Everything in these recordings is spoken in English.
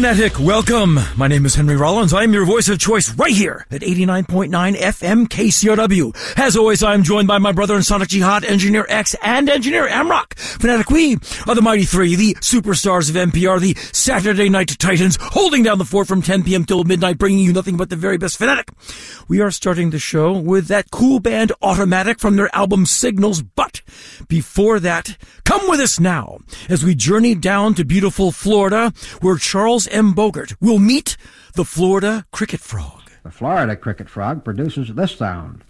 Fanatic, welcome. My name is Henry Rollins. I am your voice of choice right here at 89.9 FM KCRW. As always, I am joined by my brother in Sonic Jihad, Engineer X, and Engineer Amrock. Fanatic, we are the Mighty Three, the superstars of NPR, the Saturday Night Titans, holding down the fort from 10 p.m. till midnight, bringing you nothing but the very best Fanatic. We are starting the show with that cool band Automatic from their album Signals, but before that, come with us now as we journey down to beautiful Florida, where Charles M. Bogert will meet the Florida cricket frog. The Florida cricket frog produces this sound.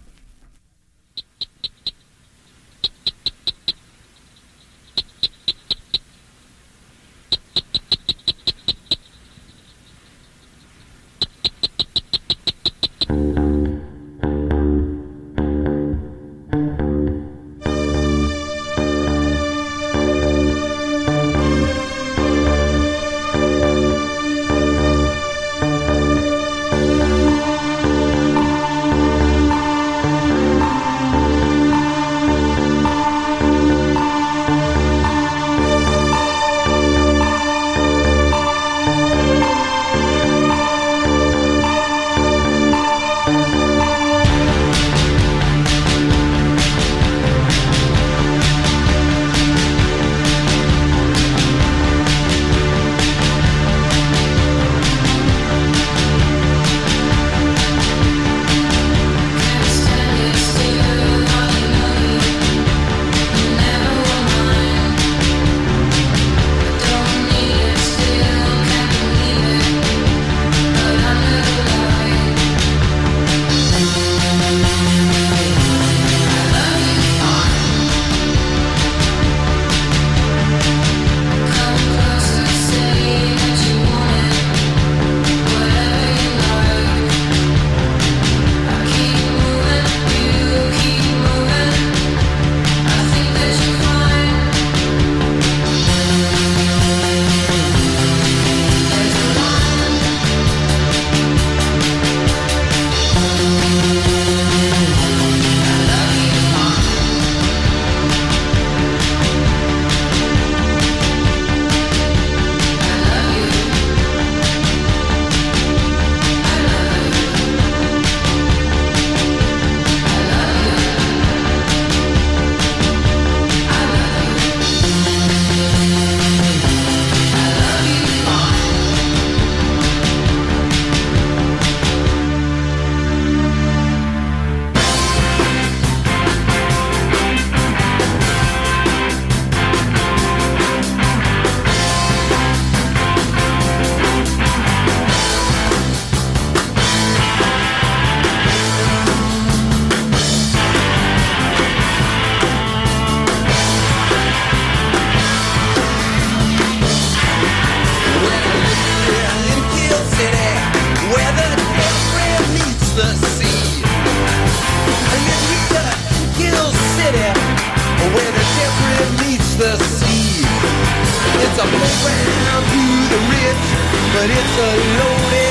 around to the rich, but it's a loaded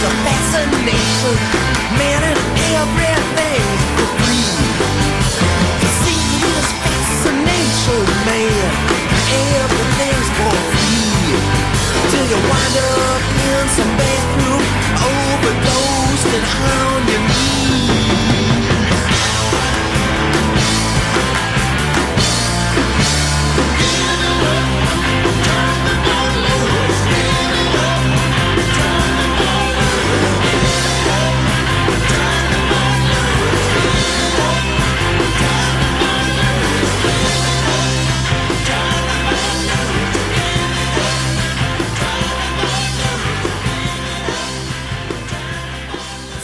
There's a fascination, man, in everything. The greed, fascination, man. Everything's for free. Till you wind up in some bathroom, overdosed and on your knees.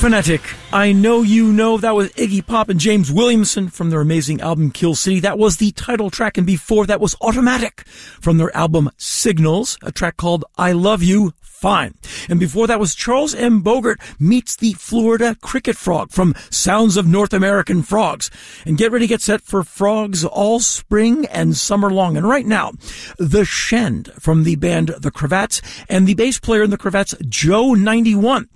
Fanatic. I know you know that was Iggy Pop and James Williamson from their amazing album Kill City. That was the title track, and before that was Automatic from their album Signals, a track called I Love You Fine. And before that was Charles M. Bogert meets the Florida cricket frog from Sounds of North American Frogs. And get ready, get set for frogs all spring and summer long. And right now, The Shend from the band The Cravats and the bass player in The Cravats, Joe 91,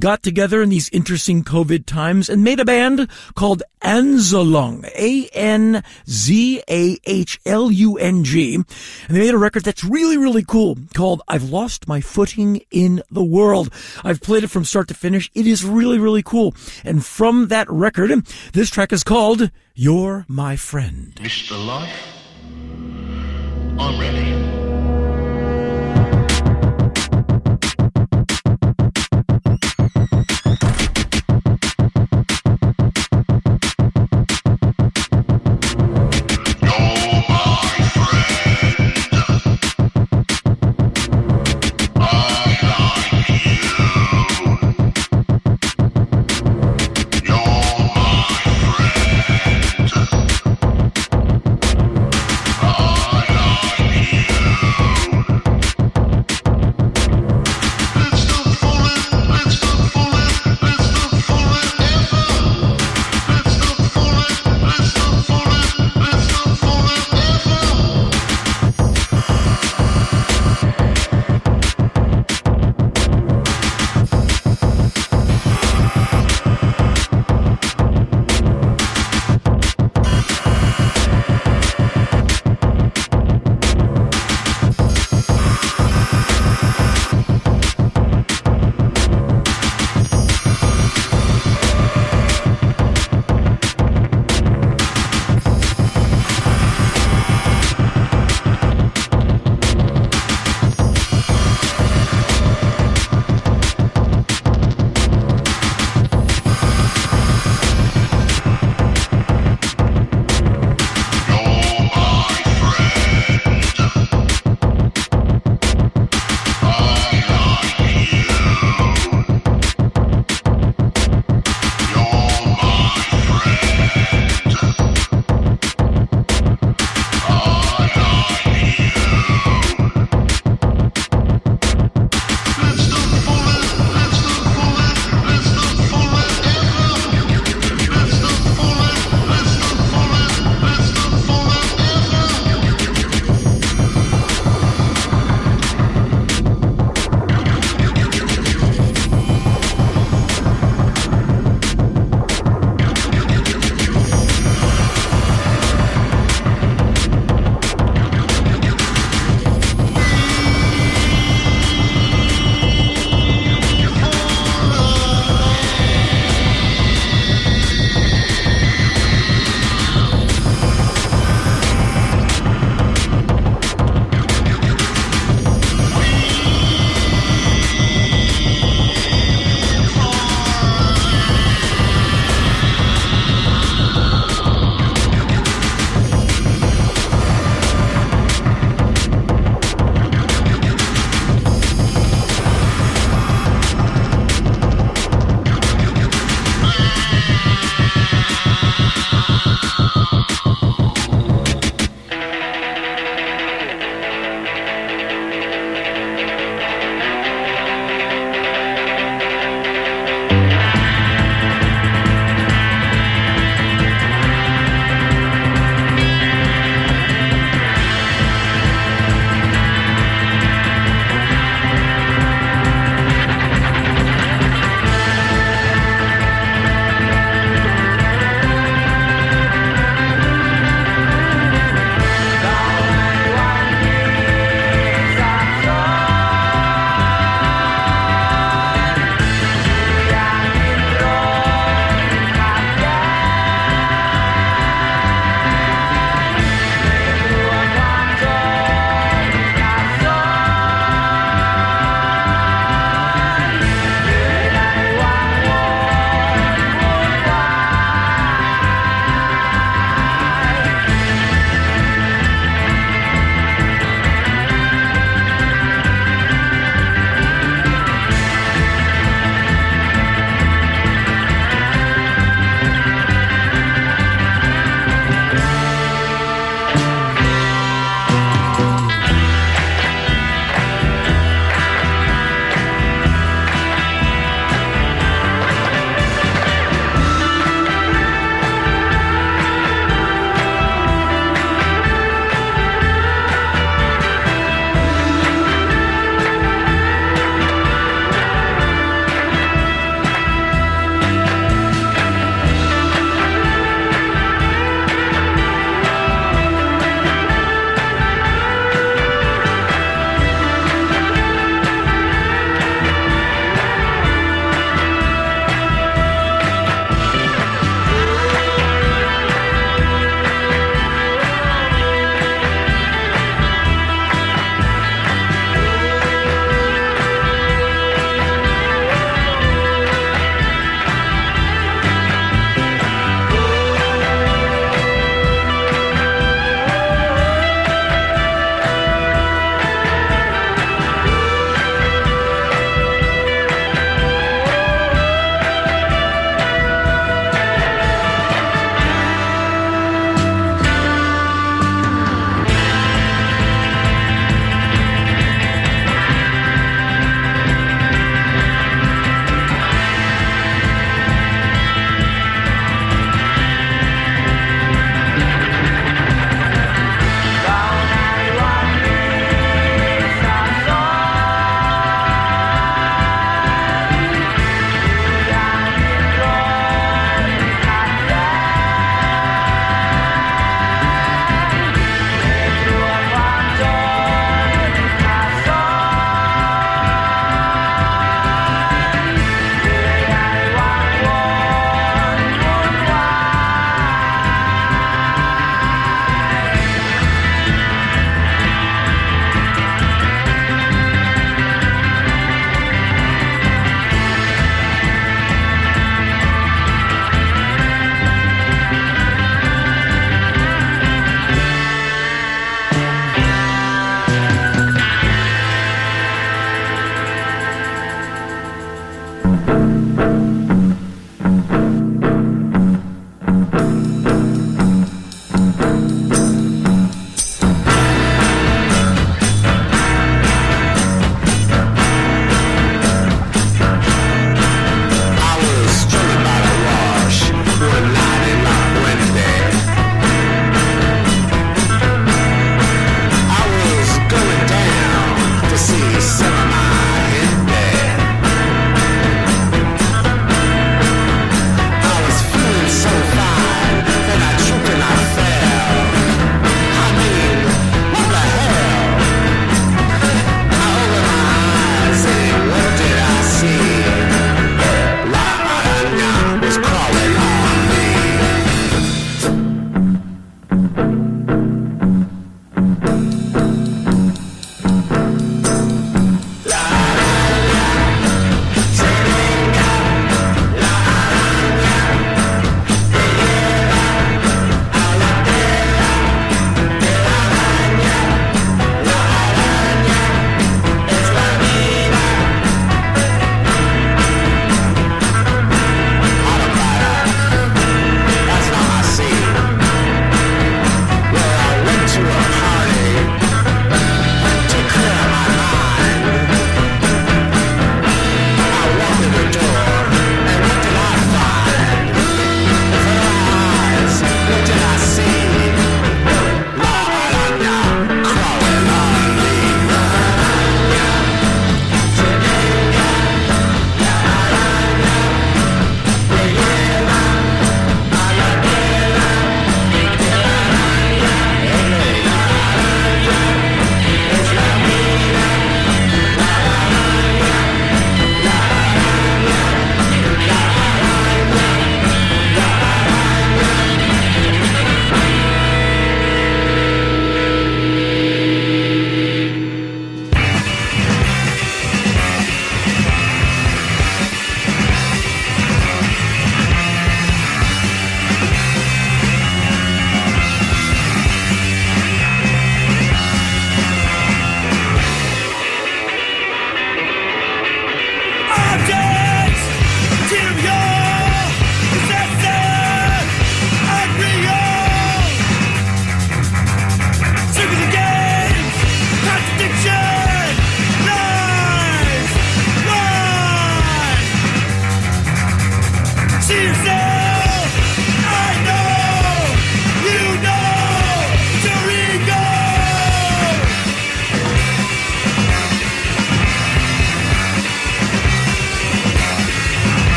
got together in these interesting COVID times and made a band called Anzahlung, A-N-Z-A-H-L-U-N-G. And they made a record that's really, really cool called I've Lost My Footing in the world. I've played it from start to finish. It is really, really cool. And from that record, this track is called You're My Friend. Mr. Life, I'm ready.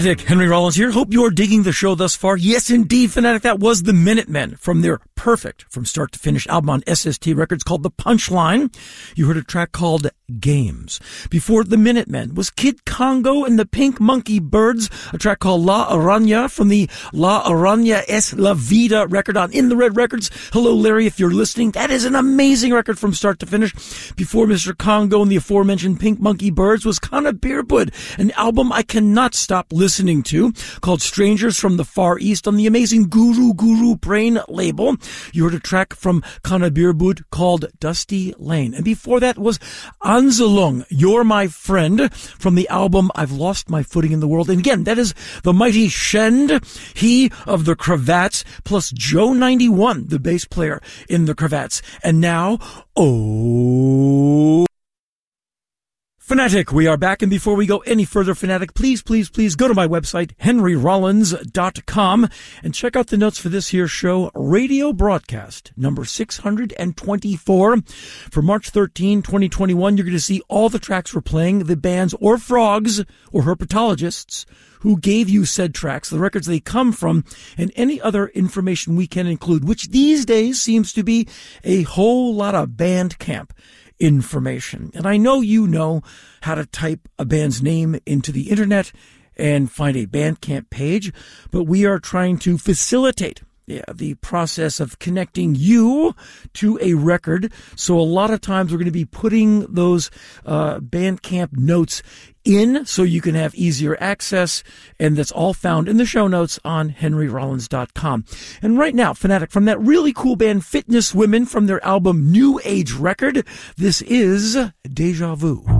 Fanatic Henry Rollins here. Hope you're digging the show thus far. Yes, indeed, Fanatic. That was the Minutemen from their perfect from start to finish album on SST Records called The Punchline. You heard a track called Games. Before The Minutemen was Kid Congo and the Pink Monkey Birds, a track called La Araña from the La Araña Es La Vida record on In the Red Records. Hello, Larry, if you're listening. That is an amazing record from start to finish. Before Mr. Congo and the aforementioned Pink Monkey Birds was Kana Beerbud, an album I cannot stop listening to called Strangers from the Far East on the amazing Guru Guru Brain label. You heard a track from Kana Beerbud called Dusty Lane. And before that was Anzahlung, You're My Friend from the album I've Lost My Footing in the World. And again, that is the mighty Shend, he of the Cravats, plus Joe 91, the bass player in the Cravats. And now, oh. Fanatic, we are back. And before we go any further, Fanatic, please, please, please go to my website, henryrollins.com, and check out the notes for this here show, radio broadcast number 624 for March 13, 2021. You're going to see all the tracks we're playing, the bands or frogs or herpetologists who gave you said tracks, the records they come from, and any other information we can include, which these days seems to be a whole lot of Bandcamp information. And I know you know how to type a band's name into the internet and find a Bandcamp page, but we are trying to facilitate yeah, the process of connecting you to a record. So a lot of times we're going to be putting those uh, Bandcamp notes in so you can have easier access. And that's all found in the show notes on henryrollins.com. And right now, Fanatic, from that really cool band Fitness Women from their album New Age Record, this is Deja Vu.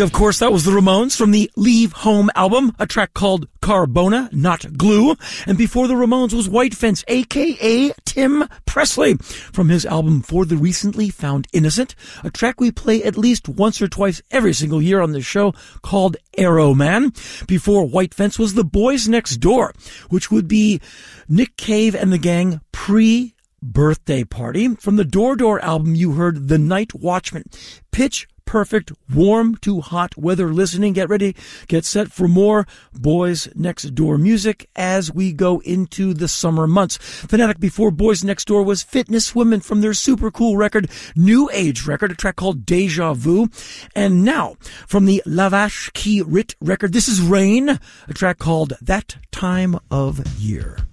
Of course, that was the Ramones from the Leave Home album, a track called Carbona, not Glue. And before the Ramones was White Fence, aka Tim Presley, from his album For the Recently Found Innocent, a track we play at least once or twice every single year on this show called Arrow Man. Before White Fence was The Boys Next Door, which would be Nick Cave and the gang pre birthday party. From the Door Door album, you heard The Night Watchman. Pitch perfect, warm to hot weather listening. Get ready, get set for more Boys Next Door music as we go into the summer months. Fanatic before Boys Next Door was Fitness Women from their super cool record, New Age record, a track called Deja Vu. And now from the La Vache Qui Rit record, this is Rain, a track called That Time of Year.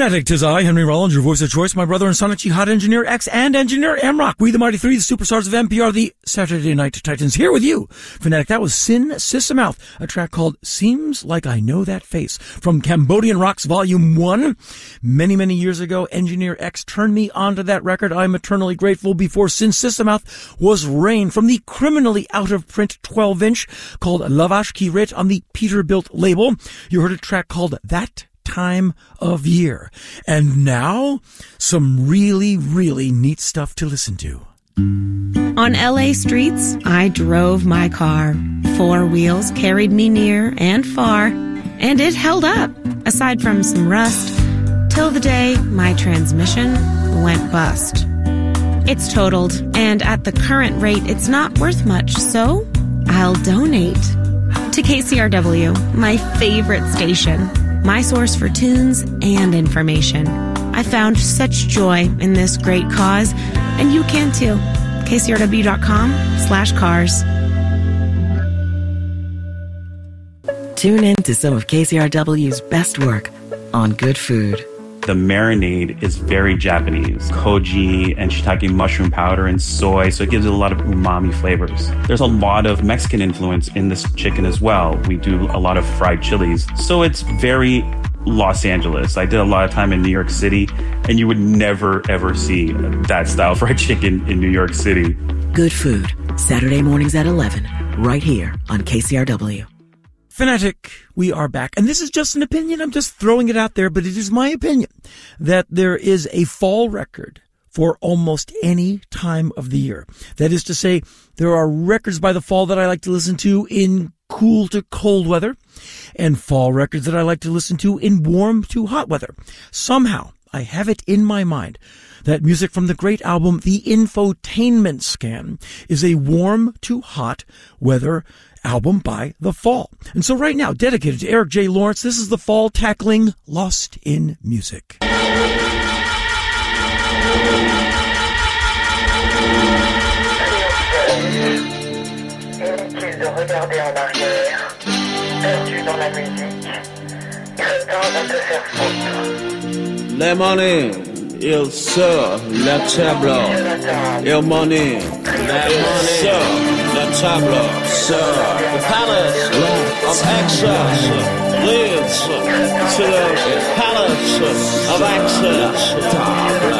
Fanatic, tis I, Henry Rollins, your voice of choice, my brother and Sonic Jihad Engineer X and Engineer Amrock. We the Mighty Three, the superstars of NPR, the Saturday Night Titans, here with you. Fanatic, that was Sinn Sisamouth, a track called Seems Like I Know That Face from Cambodian Rocks Volume 1. Many, many years ago, Engineer X turned me onto that record. I'm eternally grateful before Sinn Sisamouth was Rain from the criminally out of print 12 inch called Lavash Ki Rit on the Peterbilt label. You heard a track called That time of year. And now, some really, really neat stuff to listen to. On LA streets, I drove my car. Four wheels carried me near and far, and it held up, aside from some rust, till the day my transmission went bust. It's totaled, and at the current rate, it's not worth much, so I'll donate to KCRW, my favorite station, my source for tunes and information. I found such joy in this great cause, and you can too. KCRW.com slash cars. Tune in to some of KCRW's best work on good food. The marinade is very Japanese. Koji and shiitake mushroom powder and soy, so it gives it a lot of umami flavors. There's a lot of Mexican influence in this chicken as well. We do a lot of fried chilies. So it's very Los Angeles. I did a lot of time in New York City, and you would never ever see that style fried chicken in New York City. Good food, Saturday mornings at 11, right here on KCRW. Fanatic, we are back. And this is just an opinion. I'm just throwing it out there, but it is my opinion that there is a fall record for almost any time of the year. That is to say, there are records by the fall that I like to listen to in cool to cold weather and fall records that I like to listen to in warm to hot weather. Somehow I have it in my mind that music from the great album The Infotainment Scan is a warm to hot weather album by The Fall. And so right now, dedicated to Eric J. Lawrence, this is The Fall tackling Lost in Music. Inutile de regarder en arrière, perdu dans la musique, crétin va te faire foutre. Le money, il sur le tableau. Il money, il sur le tableau. Sur the palace of access leads to the palace of access.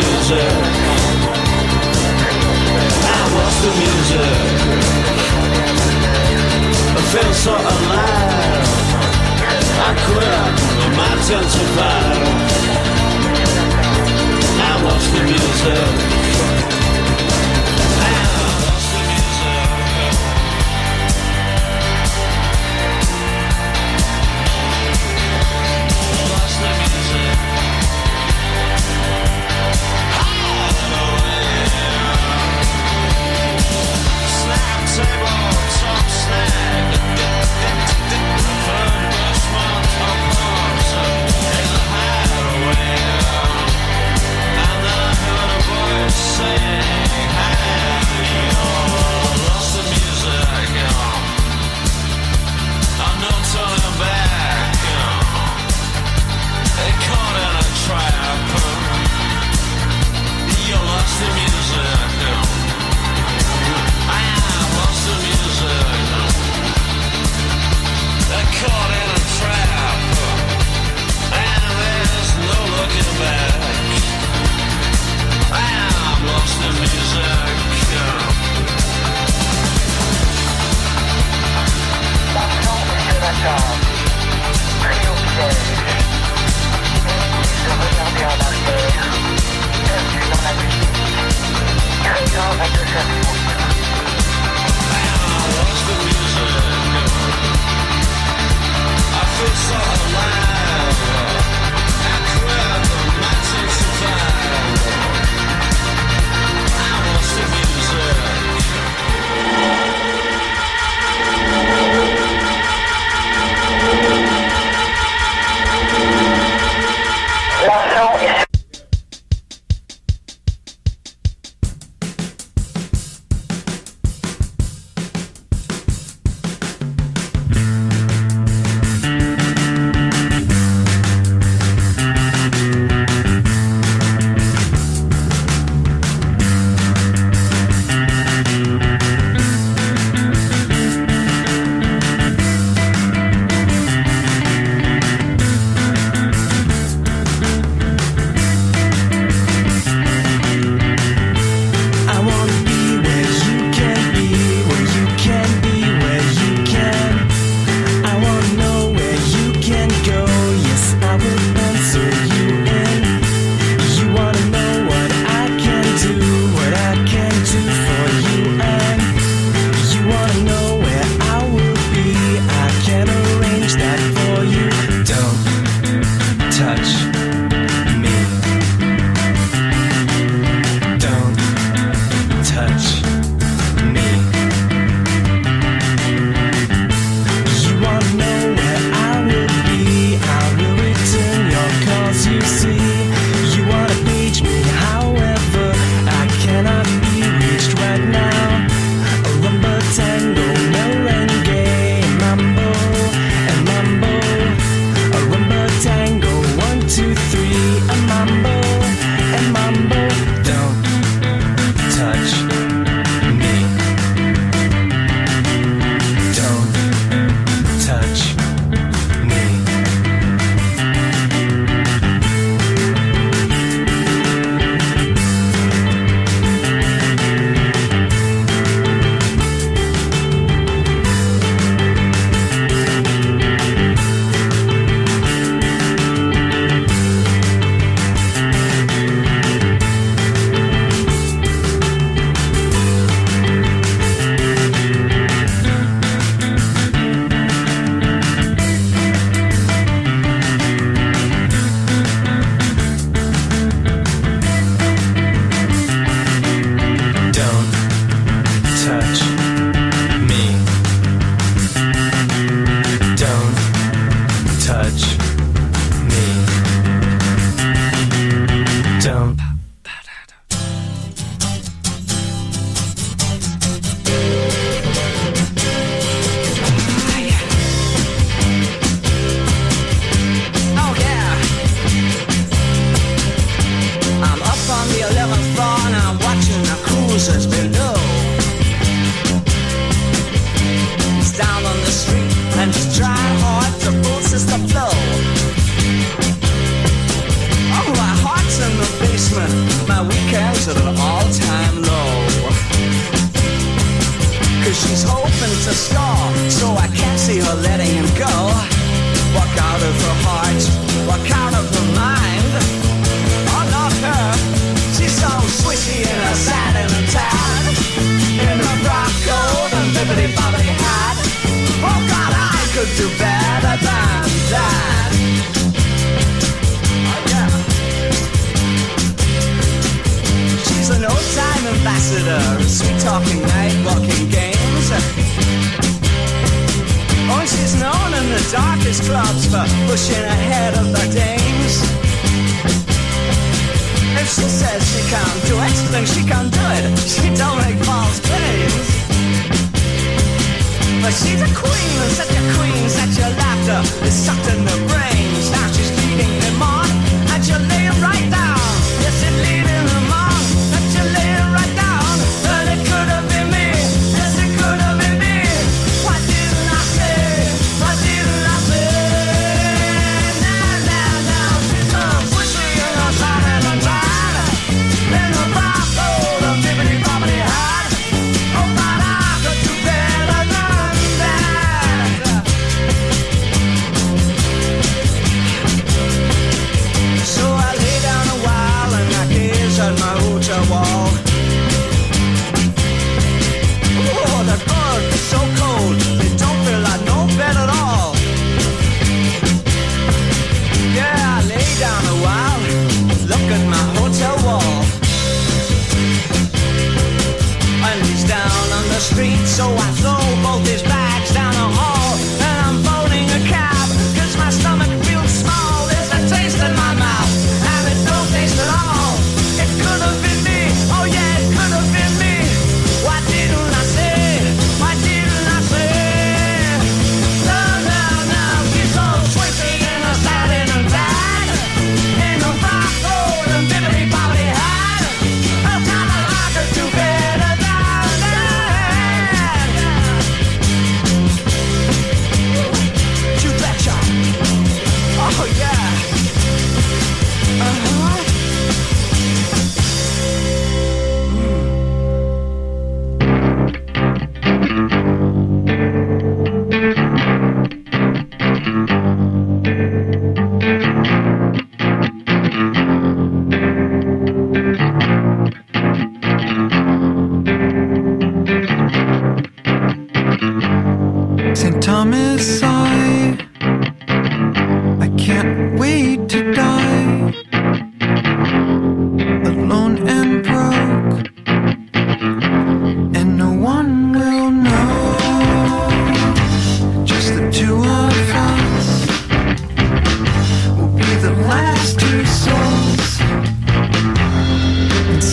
music. I lost the music. I feel so alive. I quit my 10 to 5. I lost the music.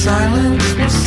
silence.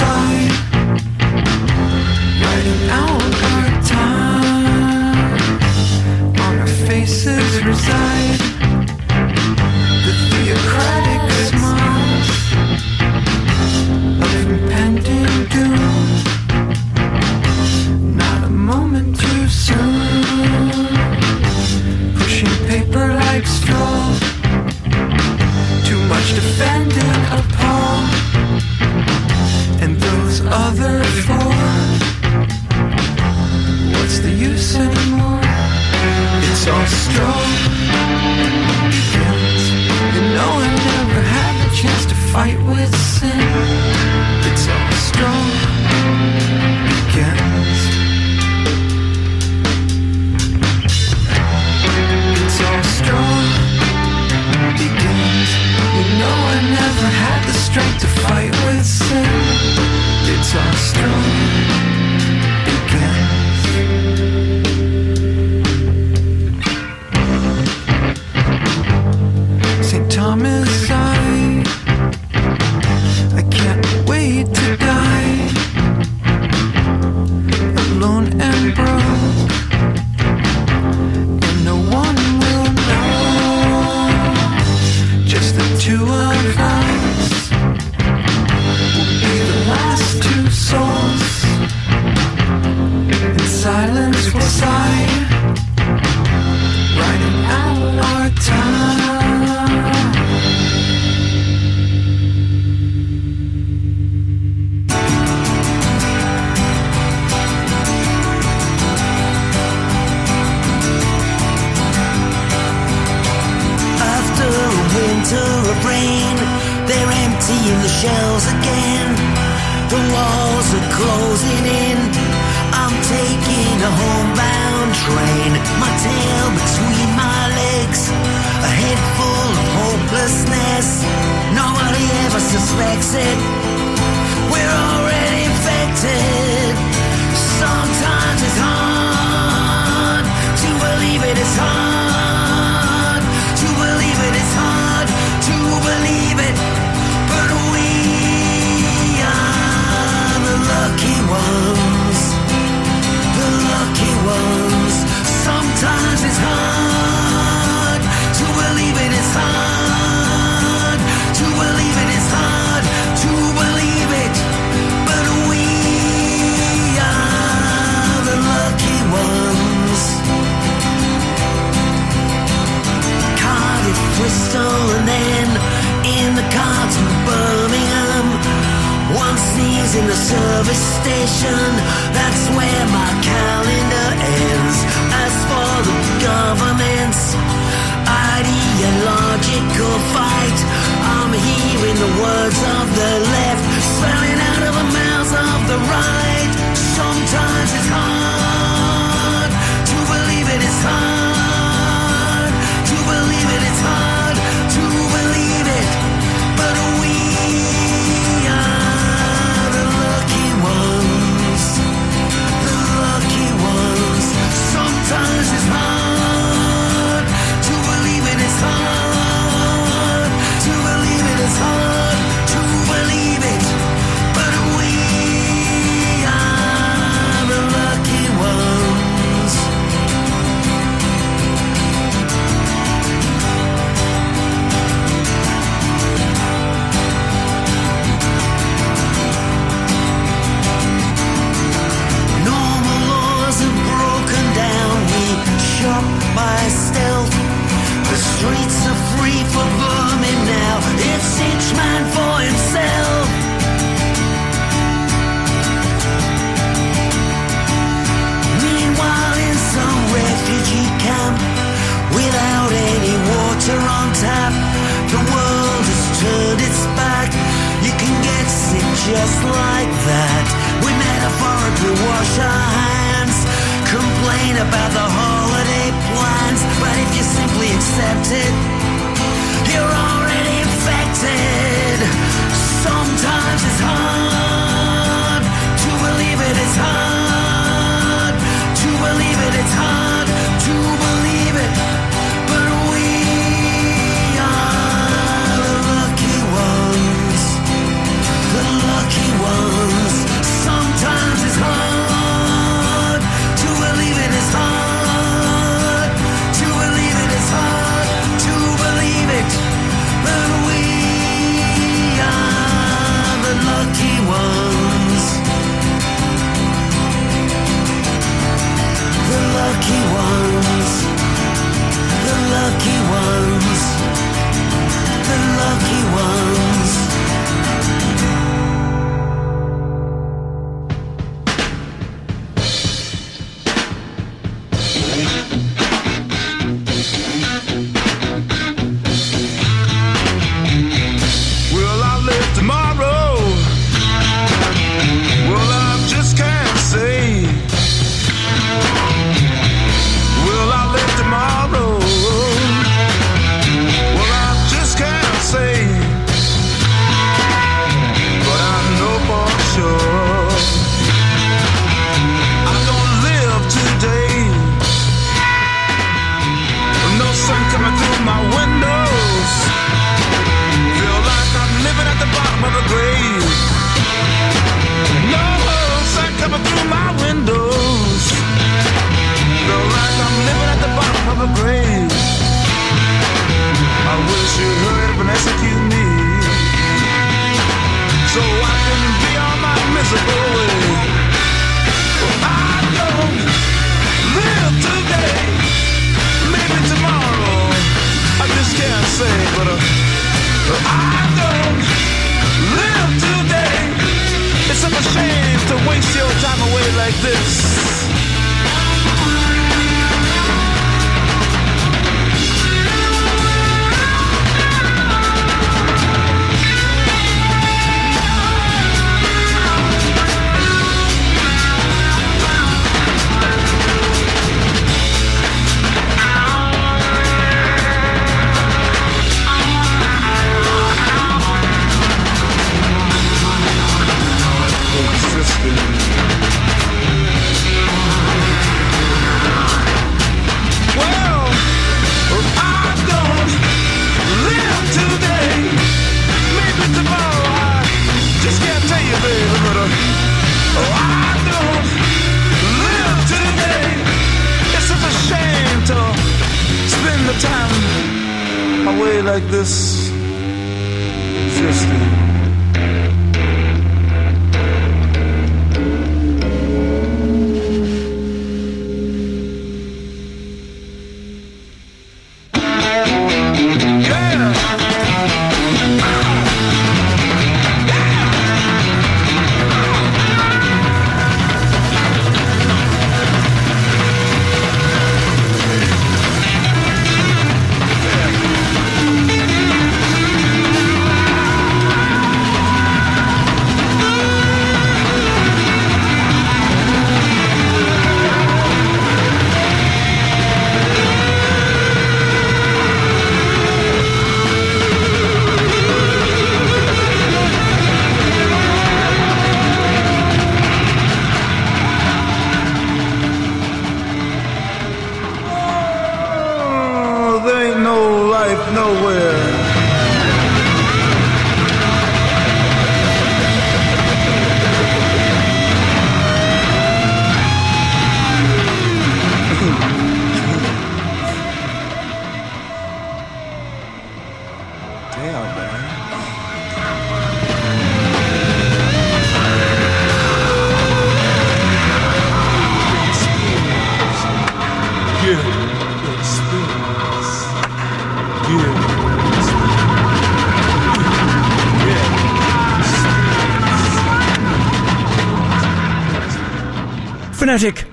Sister.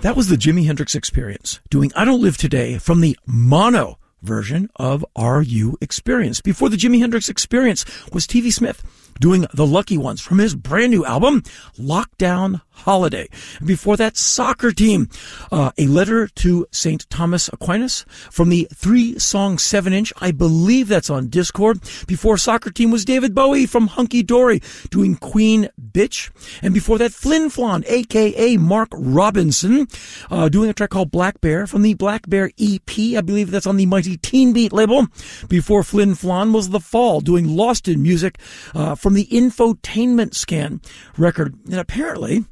That was the Jimi Hendrix experience, doing I Don't Live Today from the mono version of Are You Experience. Before the Jimi Hendrix experience was TV Smith doing The Lucky Ones from his brand new album, Lockdown Holiday. Before that, Soccer Team, uh, A Letter to St. Thomas Aquinas from the three song seven inch. I believe that's on Dischord. Before Soccer Team was David Bowie from Hunky Dory doing Queen Bitch. And before that, Flin Flon, aka Mark Robinson, uh, doing a track called Black Bear from the Black Bear EP. I believe that's on the Mighty Teen Beat label. Before Flin Flon was The Fall doing Lost in Music uh, from the Infotainment Scan record. And apparently,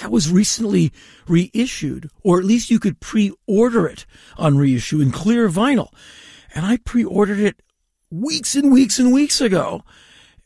that was recently reissued, or at least you could pre-order it on reissue in clear vinyl. And I pre-ordered it weeks and weeks and weeks ago,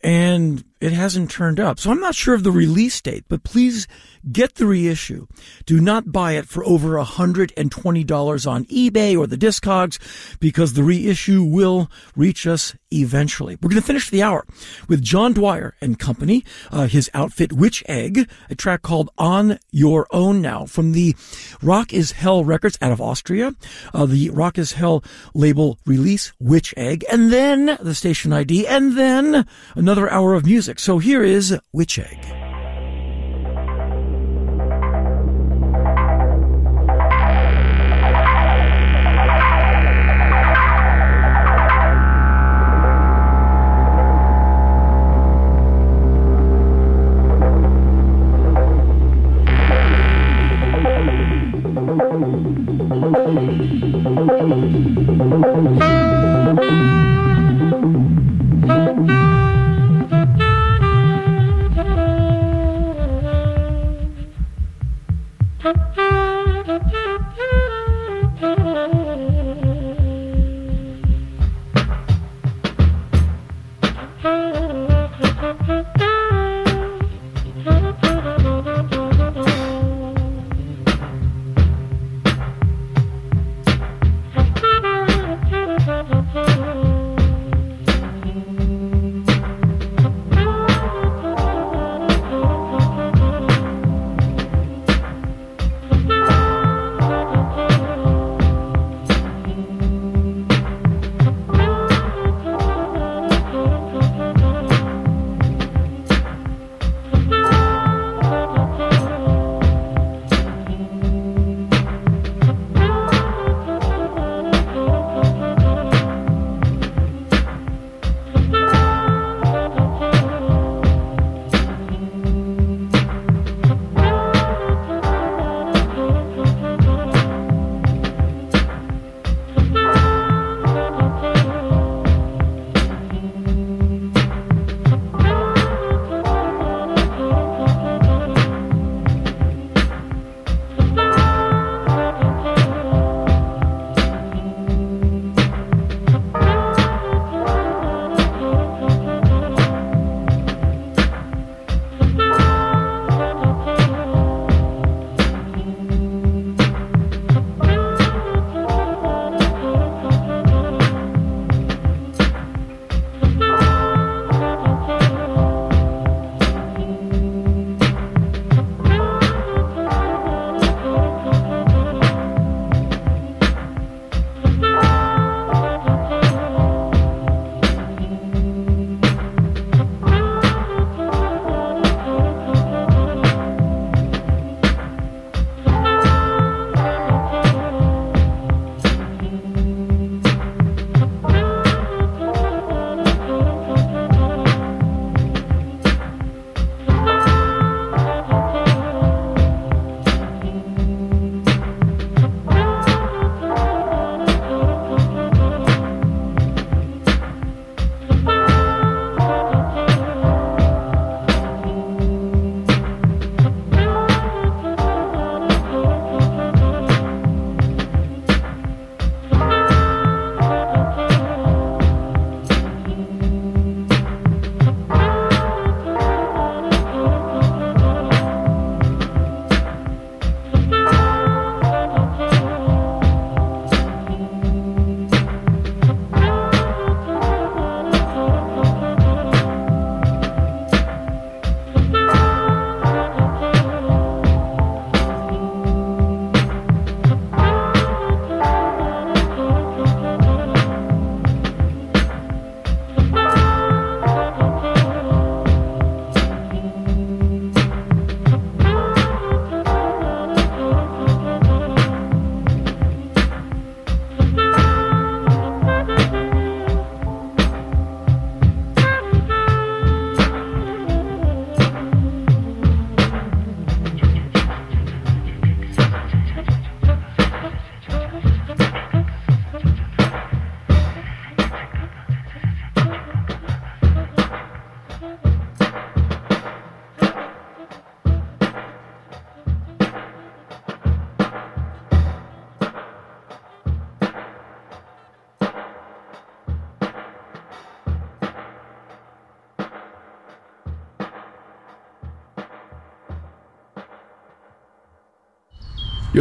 and it hasn't turned up. So I'm not sure of the release date, but please get the reissue. Do not buy it for over $120 on eBay or the Discogs because the reissue will reach us eventually. We're going to finish the hour with John Dwyer and company, uh, his outfit Witch Egg, a track called On Your Own Now from the Rock is Hell Records out of Austria, uh, the Rock is Hell label release Witch Egg, and then the station ID, and then another hour of music. So here is Witch Egg. Thank you.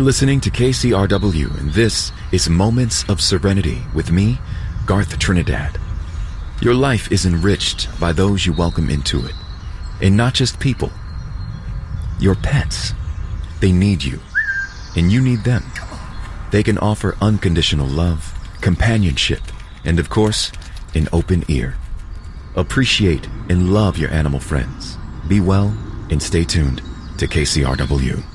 You're listening to KCRW, and this is Moments of Serenity with me, Garth Trinidad. Your life is enriched by those you welcome into it, and not just people. Your pets, they need you, and you need them. They can offer unconditional love, companionship, and of course, an open ear. Appreciate and love your animal friends. Be well and stay tuned to KCRW.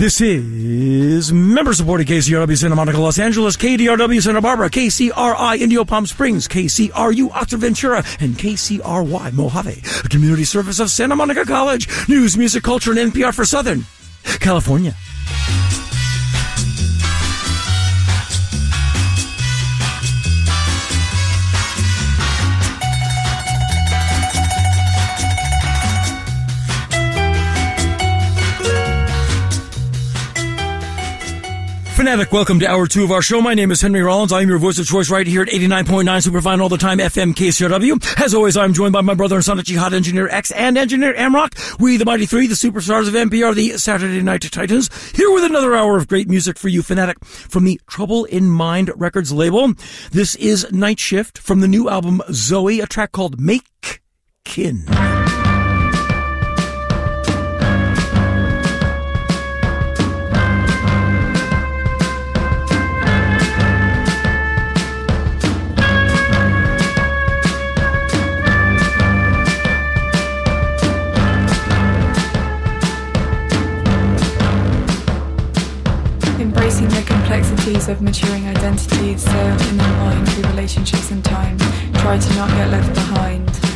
This is member supported KCRW Santa Monica, Los Angeles, KDRW Santa Barbara, KCRI Indio Palm Springs, KCRU Oxnard Ventura, and KCRY Mojave, a community service of Santa Monica College. News, music, culture, and NPR for Southern California. Fanatic, welcome to hour two of our show. My name is Henry Rollins. I'm your voice of choice right here at 89.9 Superfine all the time FM KCRW. As always, I'm joined by my brother and Sonic Jihad Engineer X and Engineer Amrock. We, the Mighty Three, the superstars of NPR, the Saturday Night Titans, here with another hour of great music for you, Fanatic, from the Trouble in Mind Records label. This is Night Shift from the new album Zoe, a track called Make Kin. Of maturing identities, sail in your mind through relationships and time. Try to not get left behind.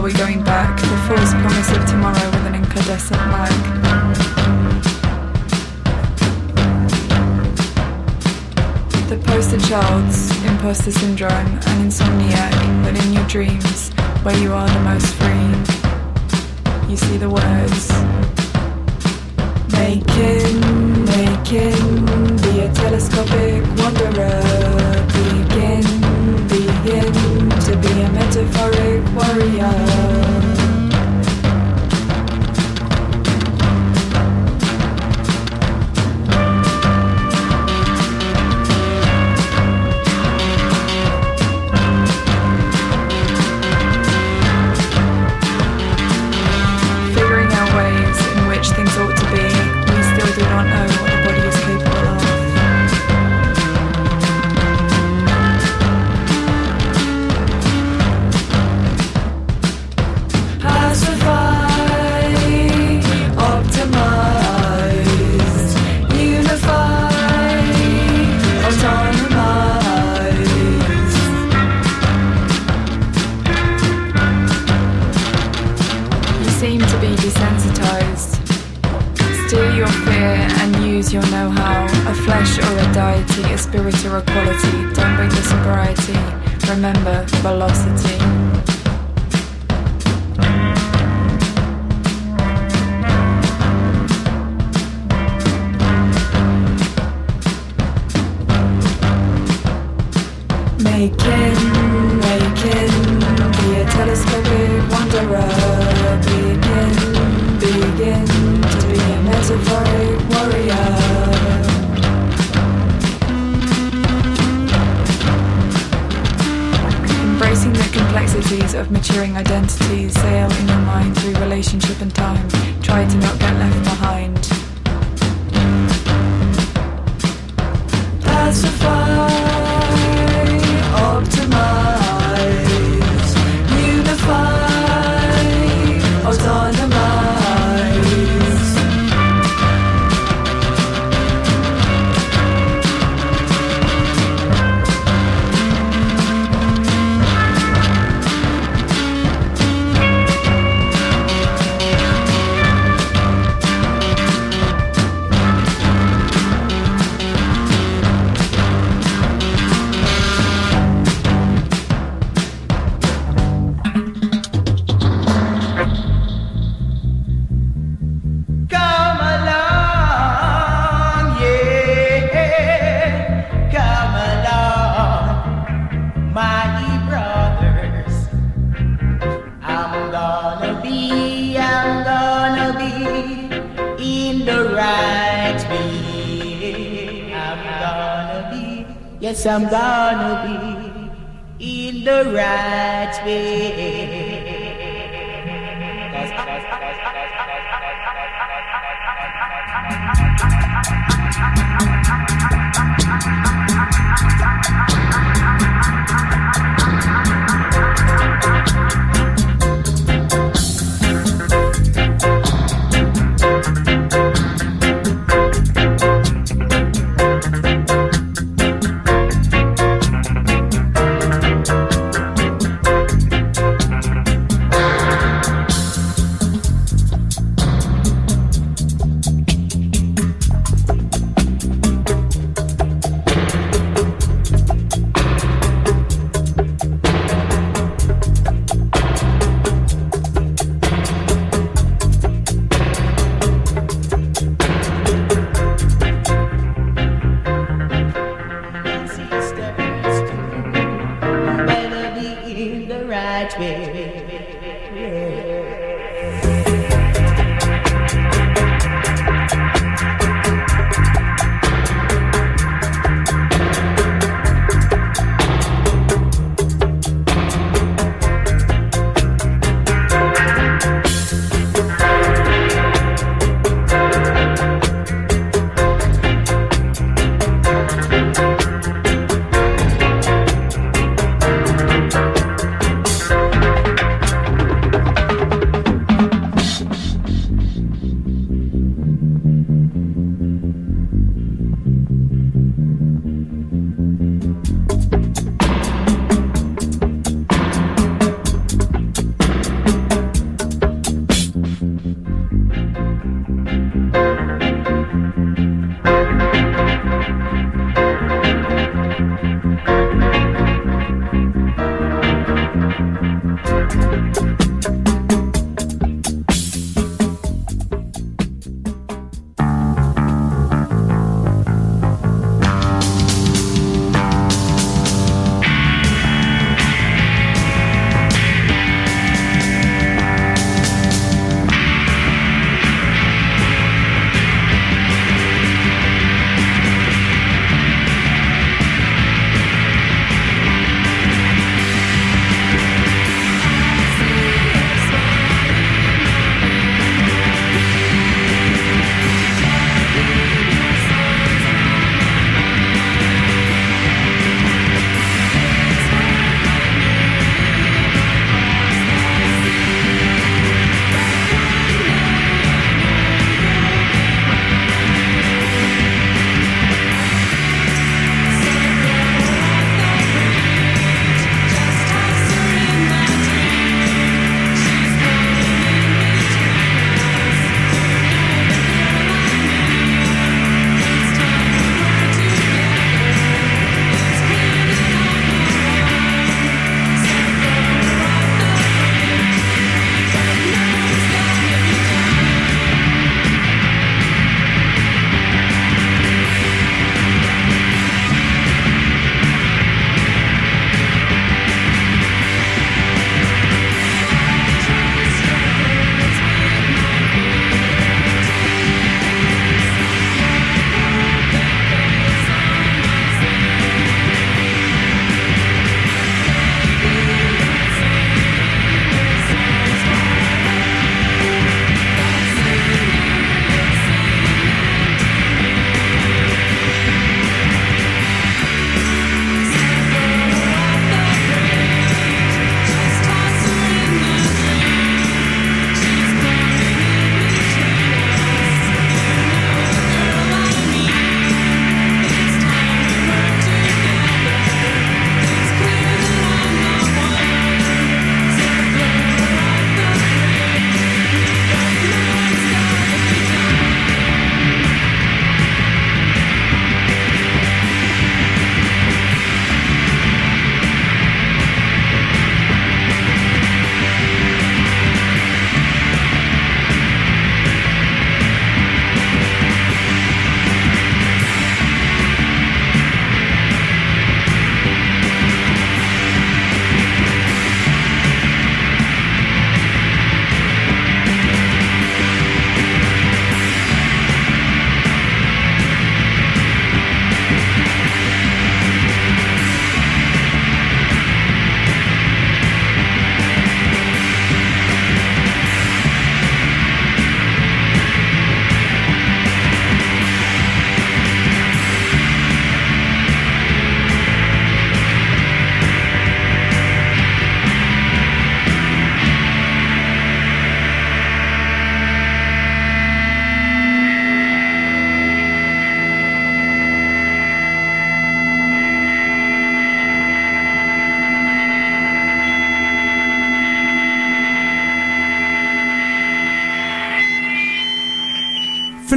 Are we going back? The false promise of tomorrow with an incandescent lag. The poster child's imposter syndrome, an insomniac, but in your dreams, where you are the most free, you see the words. Making, making, be a telescopic wanderer. To be a metaphoric warrior. Use your know how. A flesh or a deity, a spirit or a quality. Don't bring the sobriety. Remember velocity. Making, making, of maturing identities, sail in your mind through relationship and time. Try to not get left behind.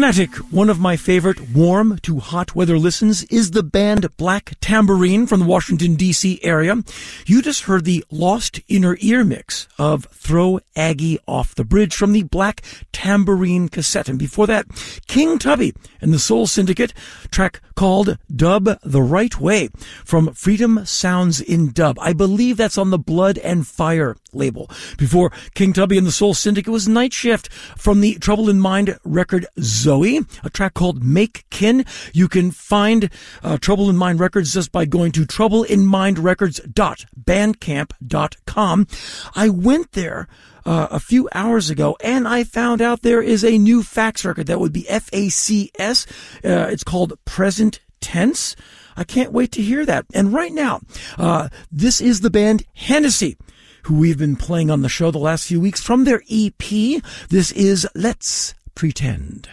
Fanatic, one of my favorite warm to hot weather listens is the band Black Tambourine from the Washington DC area. You just heard the Lost Inner Ear mix of Throw Aggie Off the Bridge from the Black Tambourine cassette. And before that, King Tubby and the Soul Syndicate track called Dub the Right Way from Freedom Sounds in Dub. I believe that's on the Blood and Fire label. Before King Tubby and the Soul Syndicate was Night Shift from the Trouble in Mind record Zoe, a track called Make Kin. You can find uh, Trouble in Mind Records just by going to troubleinmindrecords.bandcamp.com. I went there uh, a few hours ago, and I found out there is a new fax record that would be FACS. Uh, it's called Present Tense. I can't wait to hear that. And right now, uh, this is the band Hennessy, who we've been playing on the show the last few weeks from their EP. This is Let's Pretend.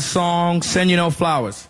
Song, Send You No Flowers.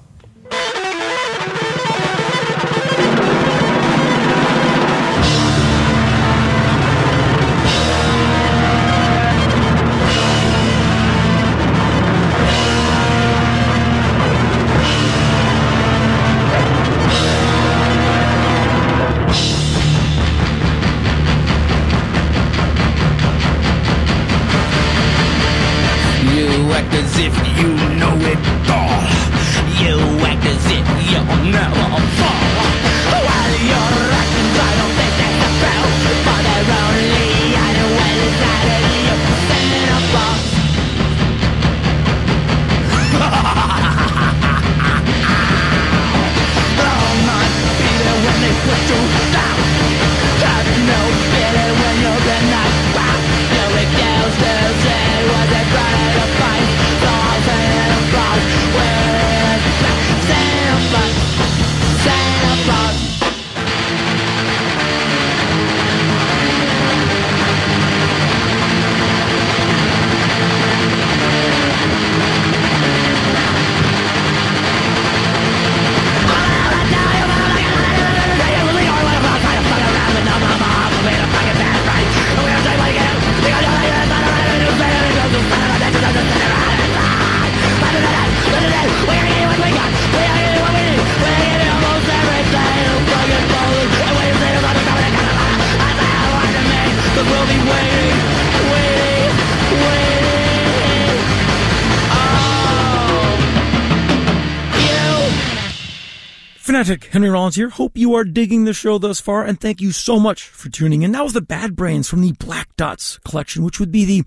Henry Rollins here. Hope you are digging the show thus far, and thank you so much for tuning in. That was the Bad Brains from the Black Dots collection, which would be the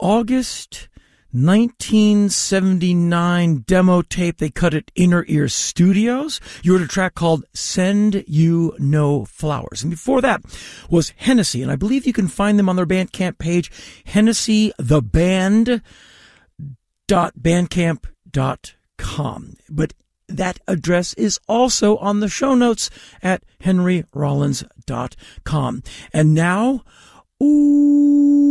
August 1979 demo tape they cut at Inner Ear Studios. You heard a track called Send You No Flowers. And before that was Hennessy, and I believe you can find them on their Bandcamp page, hennessytheband.bandcamp.com. But that address is also on the show notes at henryrollins.com. And now, ooh.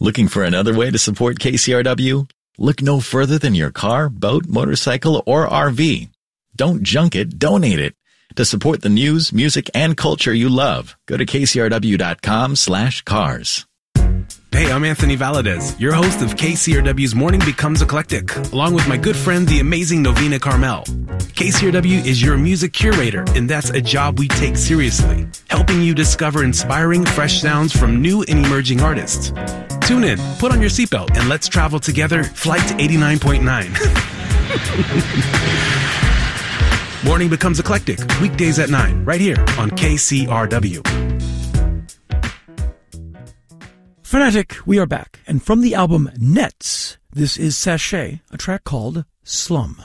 Looking for another way to support KCRW? Look no further than your car, boat, motorcycle, or RV. Don't junk it, donate it. To support the news, music, and culture you love, go to kcrw.com slash cars. Hey, I'm Anthony Valadez, your host of KCRW's Morning Becomes Eclectic, along with my good friend, the amazing Novena Carmel. KCRW is your music curator, and that's a job we take seriously, helping you discover inspiring, fresh sounds from new and emerging artists. Tune in, put on your seatbelt, and let's travel together, Flight 89.9. Morning Becomes Eclectic, weekdays at 9, right here on KCRW. Fanatic, we are back. And from the album Nets, this is Sachet, a track called Slum.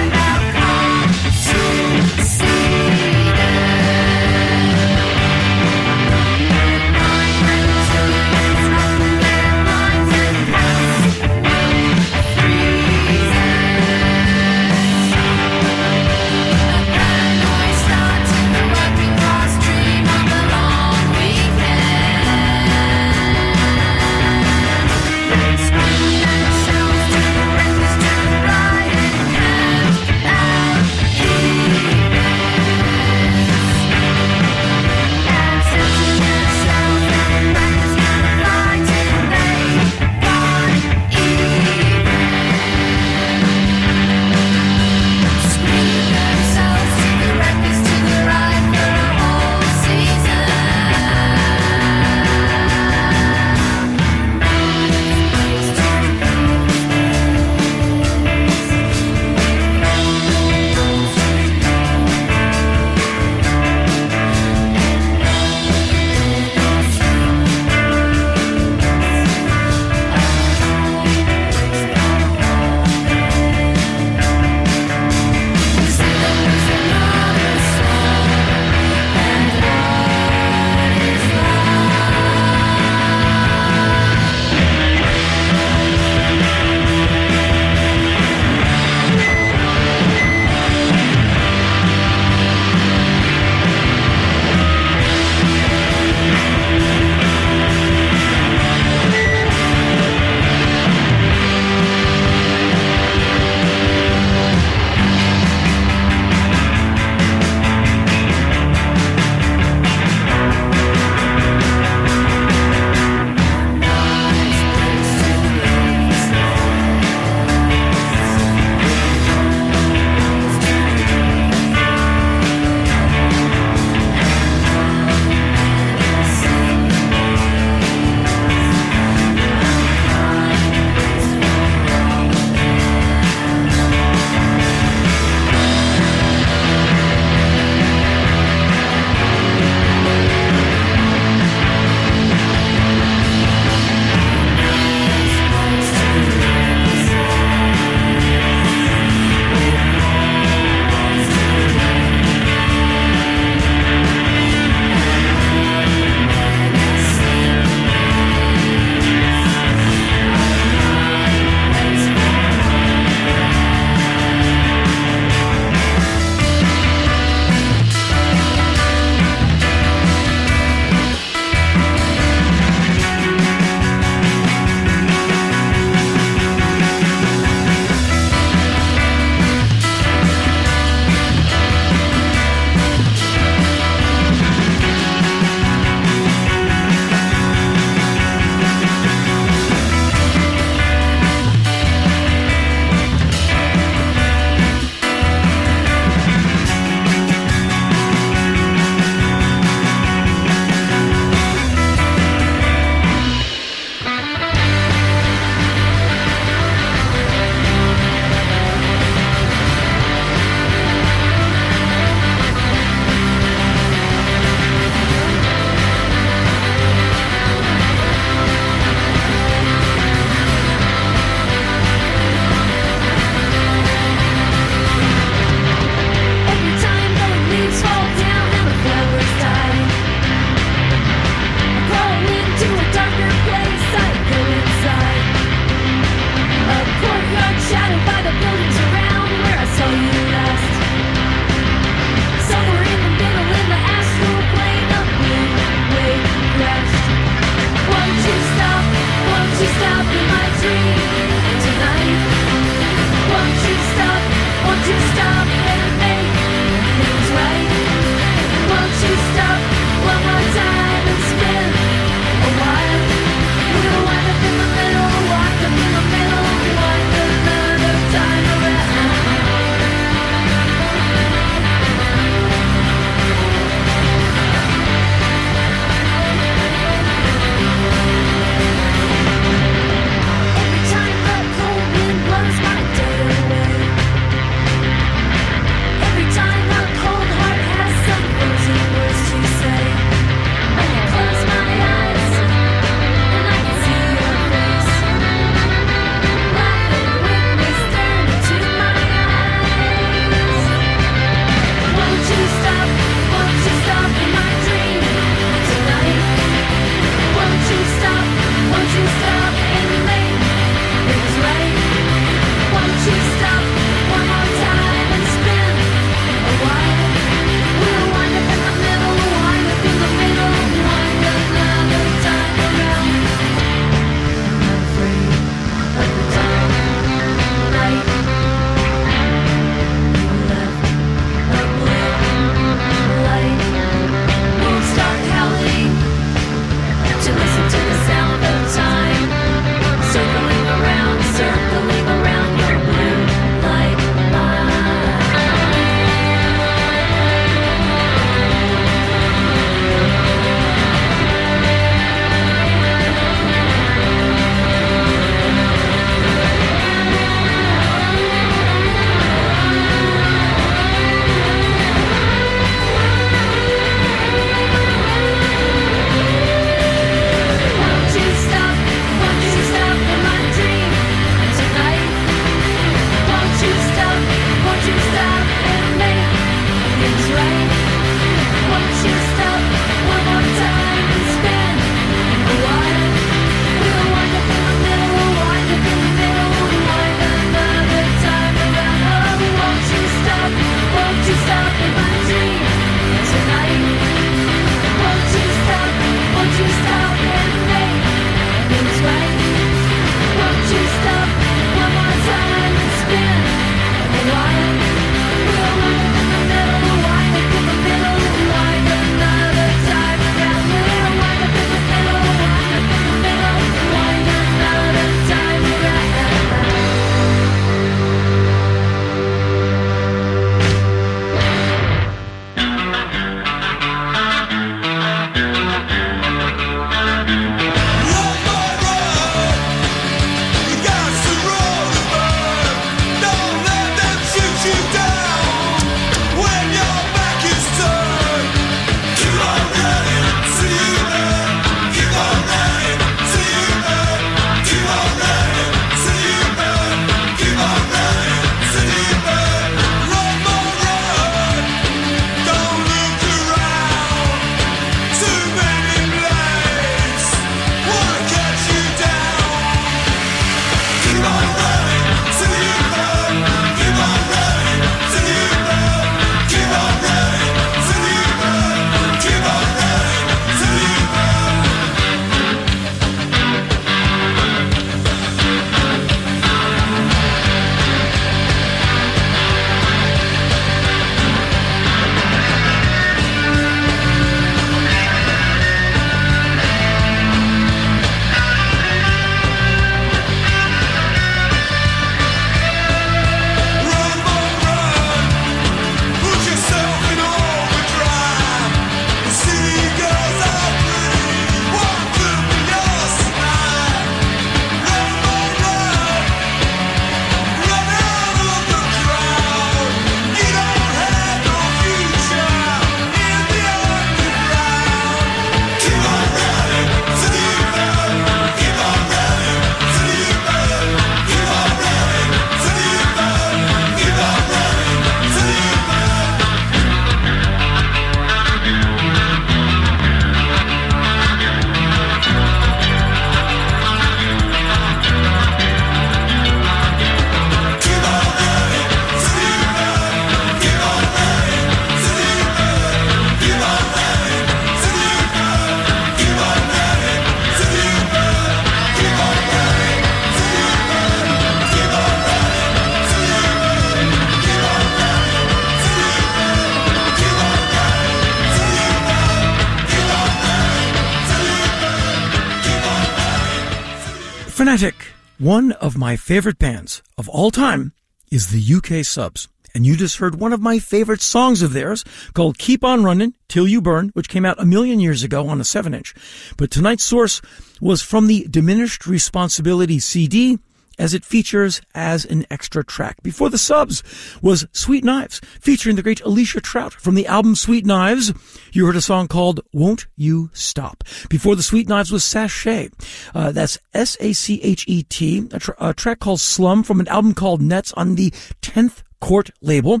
One of my favorite bands of all time, is the UK Subs. And you just heard one of my favorite songs of theirs called Keep On Running Till You Burn, which came out a million years ago on a 7 inch. But tonight's source was from the Diminished Responsibility CD as it features as an extra track. Before the subs was Sweet Knives, featuring the great Alicia Trout from the album Sweet Knives. You heard a song called Won't You Stop. Before the Sweet Knives was Sachet. Uh, that's S-A-C-H-E-T, a, a track called Slum from an album called Nets on the 10th Court label.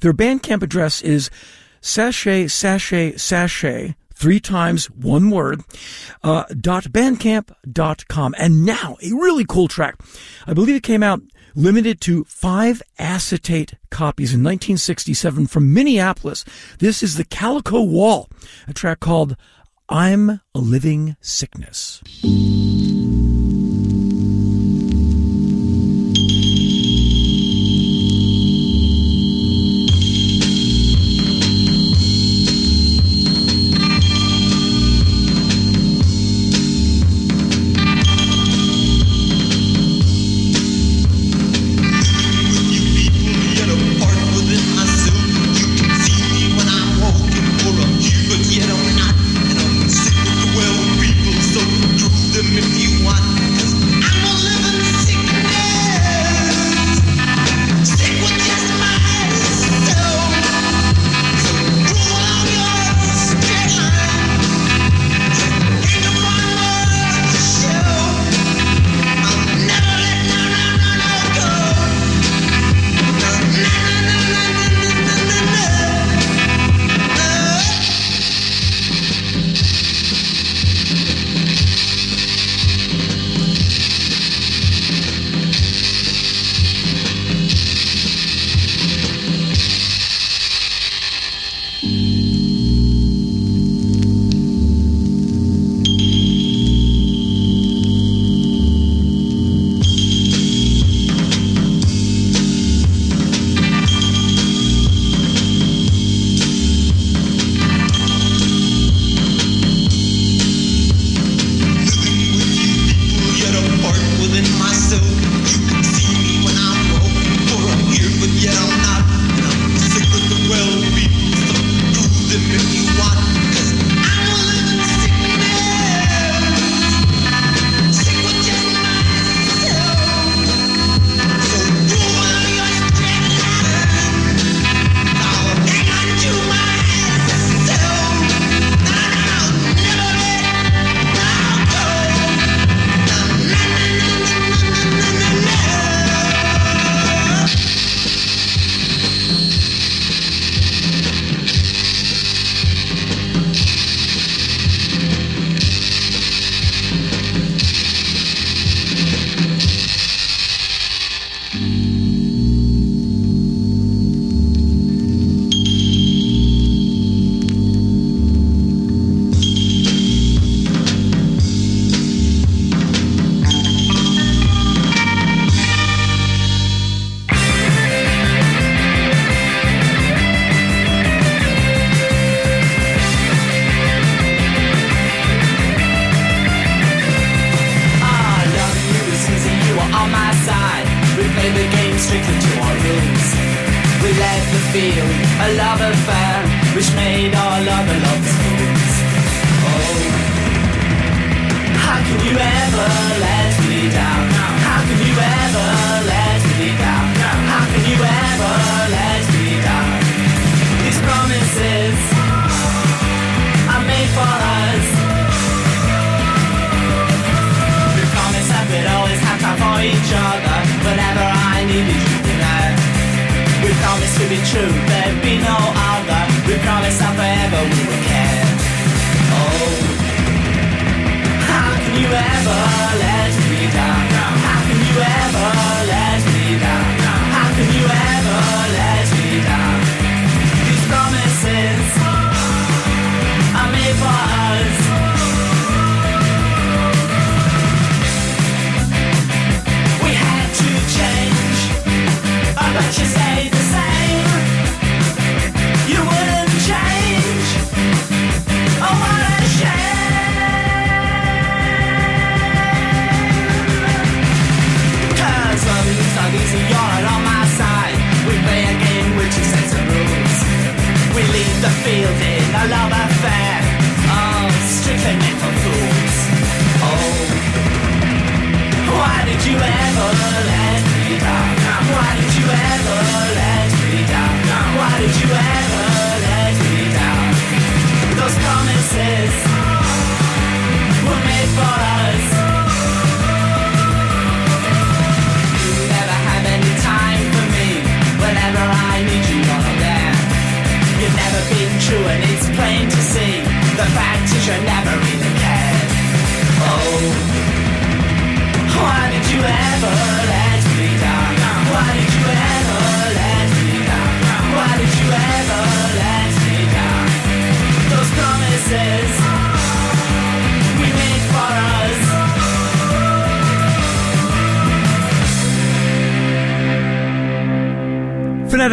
Their Bandcamp address is sachet, sachet, sachet, three times one word, uh, dot bandcamp dot com. And now a really cool track. I believe it came out limited to five acetate copies in 1967 from Minneapolis. This is the Calico Wall, a track called I'm a Living Sickness.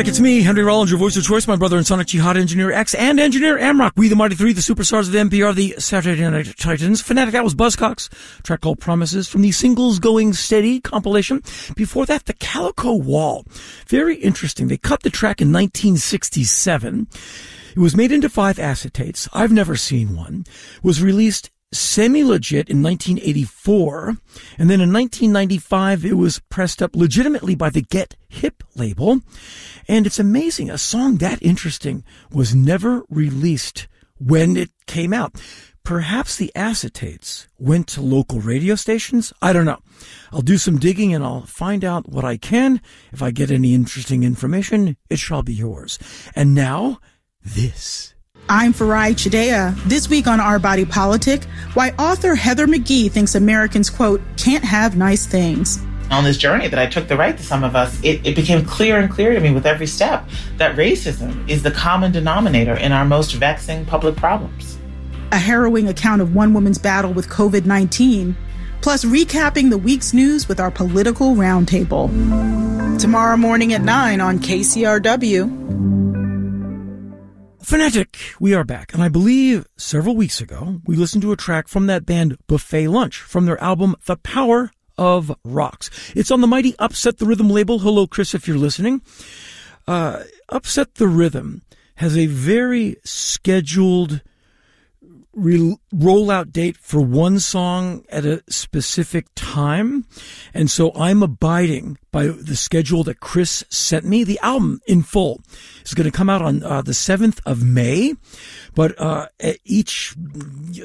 It's me, Henry Rollins, your voice of choice, my brother and Sonic Jihad Engineer X and Engineer Amrock. We the Mighty Three, the superstars of NPR, the Saturday Night Titans. Fanatic, that was Buzzcocks, track called Promises from the Singles Going Steady compilation. Before that, the Calico Wall. Very interesting. They cut the track in 1967. It was made into five acetates. I've never seen one. Was released semi-legit in 1984. And then in 1995, it was pressed up legitimately by the Get Hip label. And it's amazing. A song that interesting was never released when it came out. Perhaps the acetates went to local radio stations. I don't know. I'll do some digging and I'll find out what I can. If I get any interesting information, it shall be yours. And now, this. I'm Farai Chideya. This week on Our Body Politic, why author Heather McGhee thinks Americans, quote, can't have nice things. on this journey that I took the right to some of us, it, it became clear and clear to me with every step that racism is the common denominator in our most vexing public problems. A harrowing account of one woman's battle with COVID 19, plus recapping the week's news with our political roundtable. Tomorrow morning at 9 on KCRW. Fanatic, we are back. And I believe several weeks ago, we listened to a track from that band Buffet Lunch from their album The Power of Rocks. It's on the mighty Upset the Rhythm label. Hello, Chris, if you're listening. Uh, Upset the Rhythm has a very scheduled re- rollout date for one song at a specific time. And so I'm abiding by the schedule that Chris sent me. The album in full is going to come out on uh, the 7th of May. But uh, at each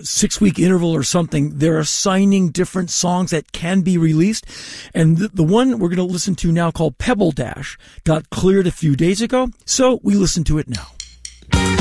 six week interval or something, they're assigning different songs that can be released. And the, the one we're going to listen to now called Pebble Dash got cleared a few days ago. So we listen to it now.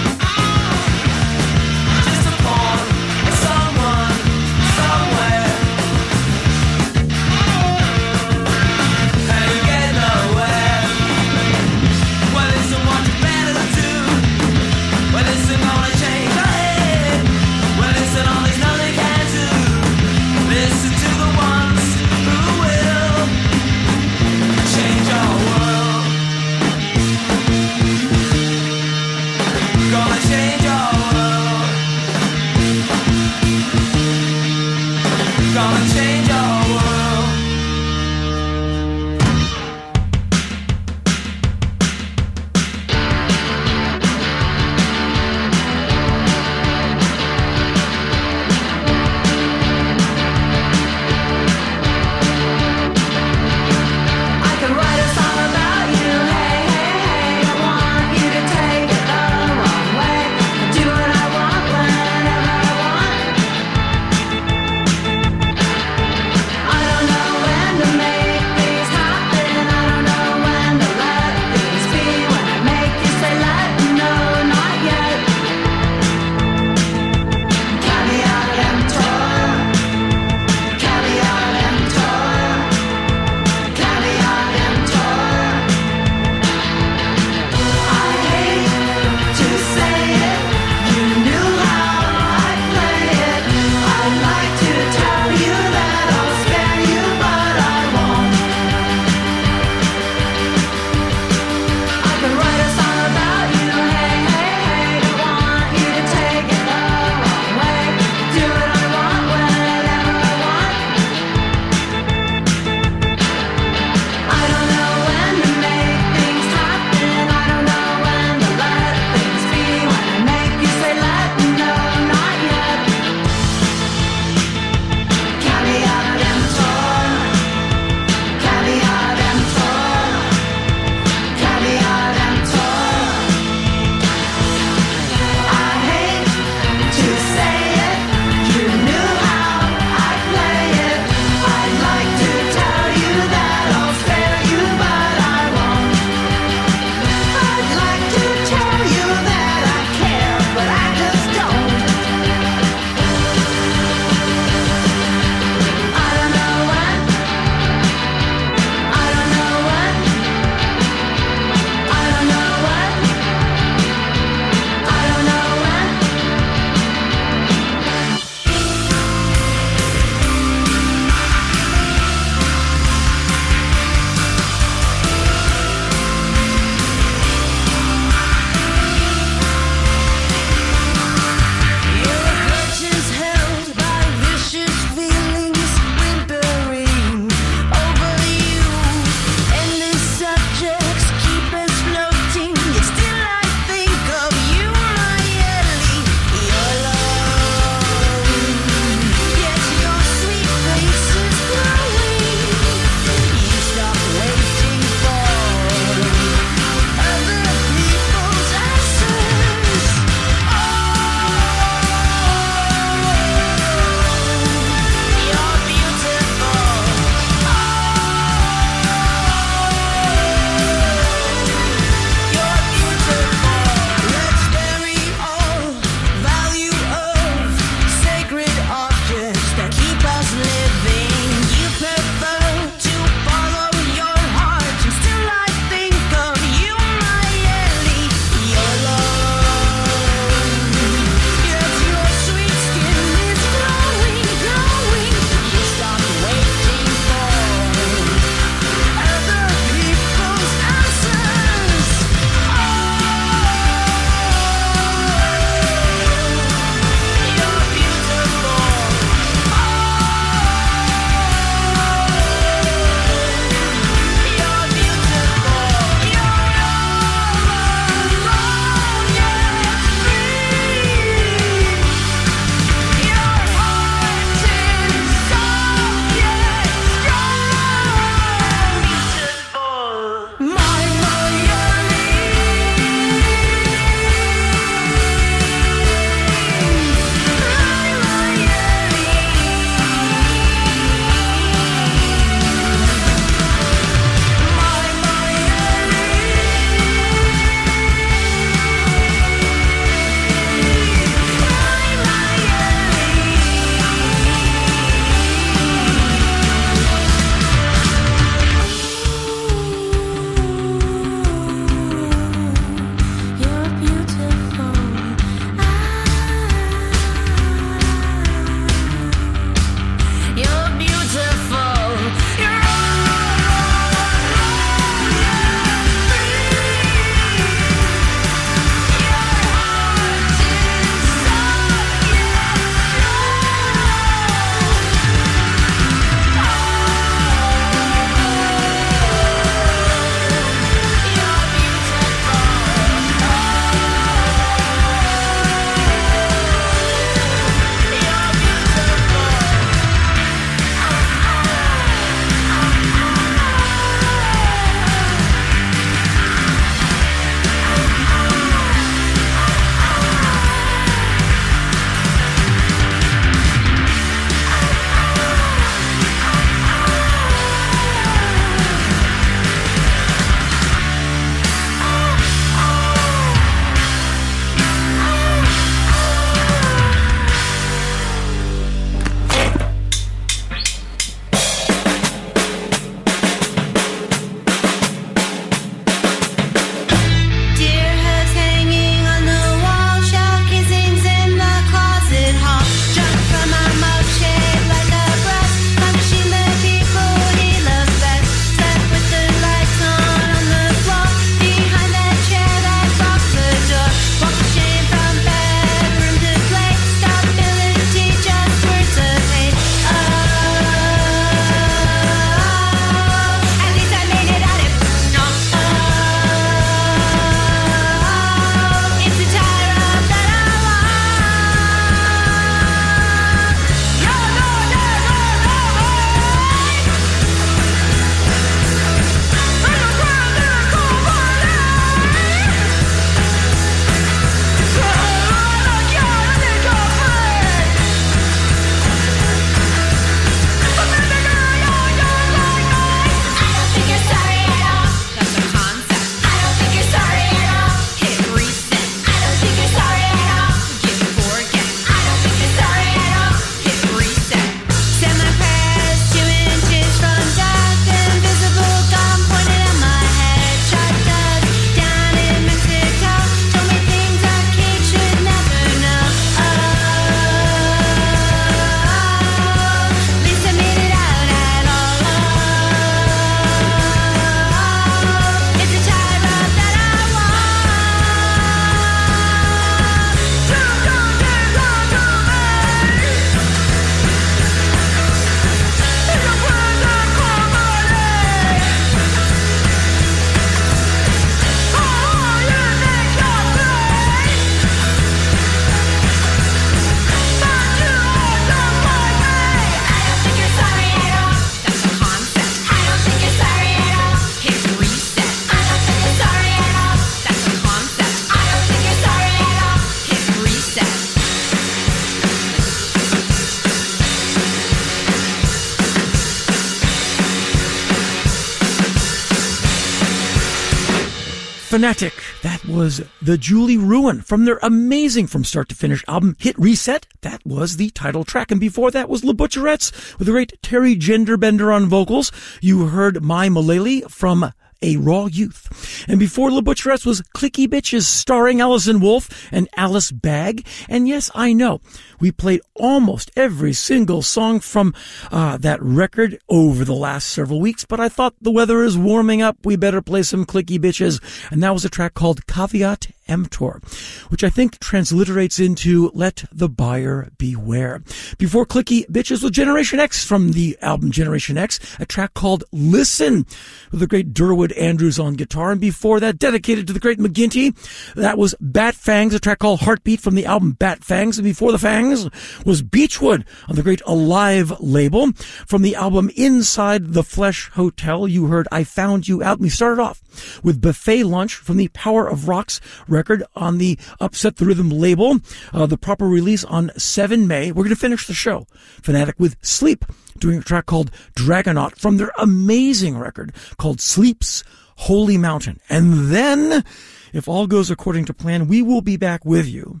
Fanatic. That was the Julie Ruin from their amazing from start to finish album Hit Reset. That was the title track. And before that was La Butcherettes with the great Teri Gender Bender on vocals. You heard My Mullally from a Raw Youth. And before La Butcherettes was Clicky Bitches starring Allison Wolfe and Alice Bag. And yes, I know we played almost every single song from uh, that record over the last several weeks, but I thought the weather is warming up. We better play some Clicky Bitches. And that was a track called Caveat Emptor, which I think transliterates into Let the Buyer Beware. Before Clicky Bitches with Generation X from the album Generation X, a track called Listen with the great Derwood Andrews on guitar. And before that, dedicated to the great McGinty, that was Bat Fangs, a track called Heartbeat from the album Bat Fangs. And before the Fangs was Beechwood on the great Alive label. From the album Inside the Flesh Hotel, you heard I Found You Out. And we started off with Buffet Lunch from the Power of Rocks record on the Upset the Rhythm label. Uh, the proper release on 7 May. We're going to finish the show, Fanatic, with Sleep, doing a track called Dragonaut from their amazing record called Sleep's Holy Mountain. And then, if all goes according to plan, we will be back with you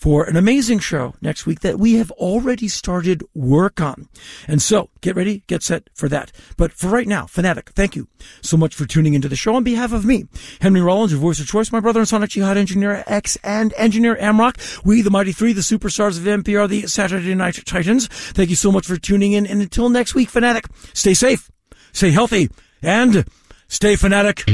for an amazing show next week that we have already started work on. And so get ready, get set for that. But for right now, Fanatic, thank you so much for tuning into the show on behalf of me, Henry Rollins, your voice of choice, my brother and Sonic Jihad Engineer X and Engineer Amrock. We, the Mighty Three, the superstars of NPR, the Saturday Night Titans. Thank you so much for tuning in. And until next week, Fanatic, stay safe, stay healthy, and stay fanatic.